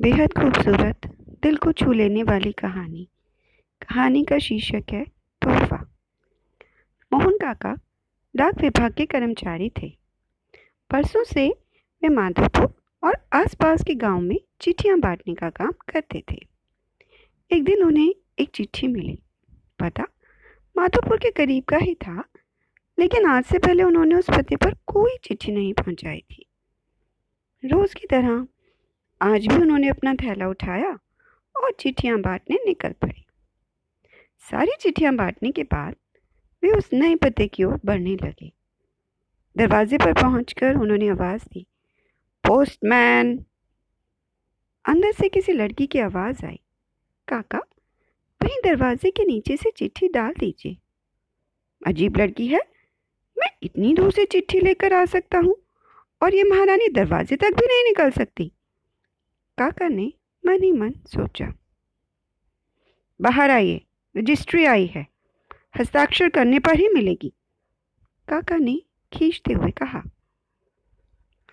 बेहद खूबसूरत, दिल को छू लेने वाली कहानी। कहानी का शीर्षक है, तोहफा। मोहन काका डाक विभाग के कर्मचारी थे। परसों से वे माधोपुर और आसपास के गाँव में चिट्ठियाँ बांटने का काम करते थे। एक दिन उन्हें एक चिट्ठी मिली। पता माधोपुर के करीब का ही था, लेकिन आज से पहले उन्होंने उस पते पर कोई चिट्ठी नहीं पहुंचाई थी। रोज़ की तरह आज भी उन्होंने अपना थैला उठाया और चिट्ठियाँ बांटने निकल पड़ी। सारी चिट्ठियाँ बांटने के बाद वे उस नए पते की ओर बढ़ने लगे। दरवाजे पर पहुंचकर उन्होंने आवाज़ दी, पोस्टमैन! अंदर से किसी लड़की की आवाज़ आई, काका वहीं दरवाजे के नीचे से चिट्ठी डाल दीजिए। अजीब लड़की है, मैं इतनी दूर से चिट्ठी लेकर आ सकता हूँ और ये महारानी दरवाजे तक भी नहीं निकल सकती। काका ने मन ही मन सोचा। बाहर आइए, रजिस्ट्री आई है, हस्ताक्षर करने पर ही मिलेगी। काका ने खींचते हुए कहा।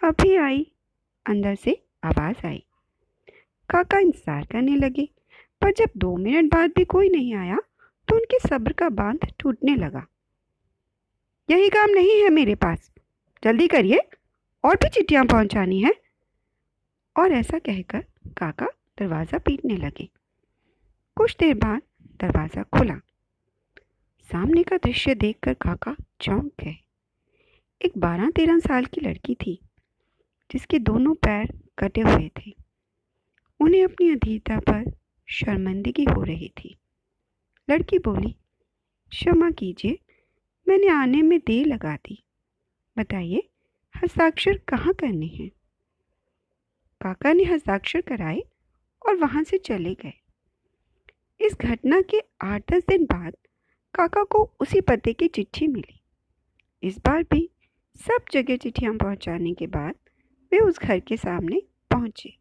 अभी आई, अंदर से आवाज़ आई। काका इंतज़ार करने लगे, पर जब दो मिनट बाद भी कोई नहीं आया तो उनके सब्र का बाँध टूटने लगा। यही काम नहीं है मेरे पास। जल्दी करिए, और भी चिट्ठियाँ पहुँचानी है। और ऐसा कहकर काका दरवाज़ा पीटने लगे। कुछ देर बाद दरवाज़ा खुला। सामने का दृश्य देखकर काका चौंक गए। एक बारह तेरह साल की लड़की थी, जिसके दोनों पैर कटे हुए थे। उन्हें अपनी अधीरता पर शर्मिंदगी हो रही थी। लड़की बोली, क्षमा कीजिए, मैंने आने में देर लगा दी। बताइए, हस्ताक्षर कहाँ करने हैं? काका ने हस्ताक्षर कराए और वहाँ से चले गए। इस घटना के आठ दस दिन बाद काका को उसी पते की चिट्ठी मिली। इस बार भी सब जगह चिट्ठियाँ पहुँचाने के बाद वे उस घर के सामने पहुँचे।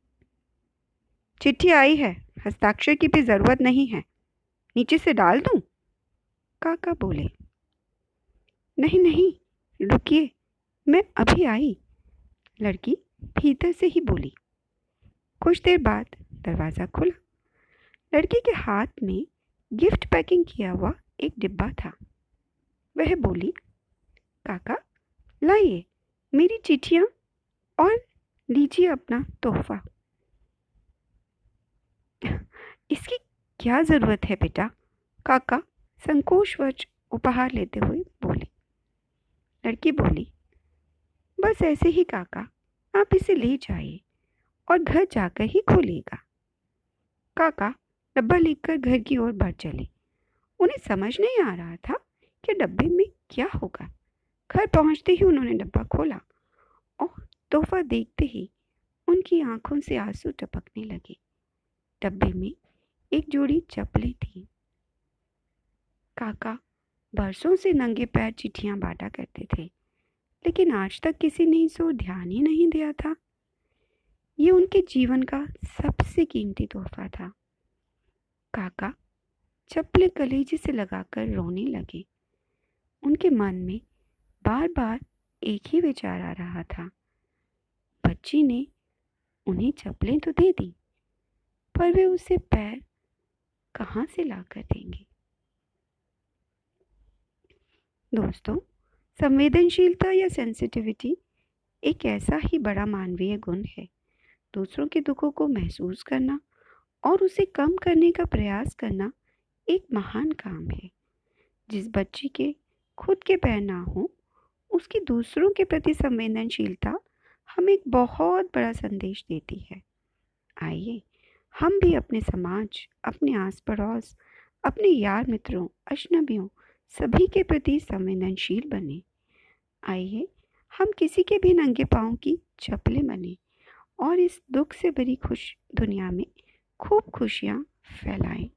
चिट्ठी आई है, हस्ताक्षर की भी ज़रूरत नहीं है। नीचे से डाल दूँ? काका बोले, नहीं नहीं, रुकिए, मैं अभी आई। लड़की भीतर से ही बोली कुछ देर बाद दरवाज़ा खुला। लड़की के हाथ में गिफ्ट पैकिंग किया हुआ एक डिब्बा था। वह बोली, काका, लाइए मेरी चिट्ठियाँ और लीजिए अपना तोहफा। इसकी क्या ज़रूरत है बेटा? काका संकोचवश उपहार लेते हुए बोले। लड़की बोली, बस ऐसे ही काका, आप इसे ले जाइए। और घर जाकर ही खोलेगा। काका, डब्बा लेकर घर की ओर बढ़ चले। उन्हें समझ नहीं आ रहा था कि डब्बे में क्या होगा। घर पहुँचते ही उन्होंने डब्बा खोला और तोहफा देखते ही उनकी आँखों से आँसू टपकने लगे। डब्बे में एक जोड़ी चप्पलें थी। काका बरसों से नंगे पैर चिट्ठियाँ बांटा करते थे, लेकिन आज तक किसी ने इस ओर ध्यान ही नहीं दिया था। ये उनके जीवन का सबसे कीमती तोहफा था। काका चप्पले कलेजे से लगाकर रोने लगे। उनके मन में बार बार एक ही विचार आ रहा था। बच्ची ने उन्हें चप्पलें तो दे दी, पर वे उसे पैर कहाँ से ला कर देंगे? दोस्तों, संवेदनशीलता या सेंसिटिविटी एक ऐसा ही बड़ा मानवीय गुण है। दूसरों के दुखों को महसूस करना और उसे कम करने का प्रयास करना एक महान काम है। जिस बच्ची के खुद के पैर ना हो, उसकी दूसरों के प्रति संवेदनशीलता हमें एक बहुत बड़ा संदेश देती है। आइए, हम भी अपने समाज, अपने आस पड़ोस अपने यार मित्रों, अजनबियों सभी के प्रति संवेदनशील बने। आइए, हम किसी के भी नंगे पाँव की चप्पलें बने और इस दुख से भरी खुश दुनिया में खूब खुशियाँ फैलाएँ।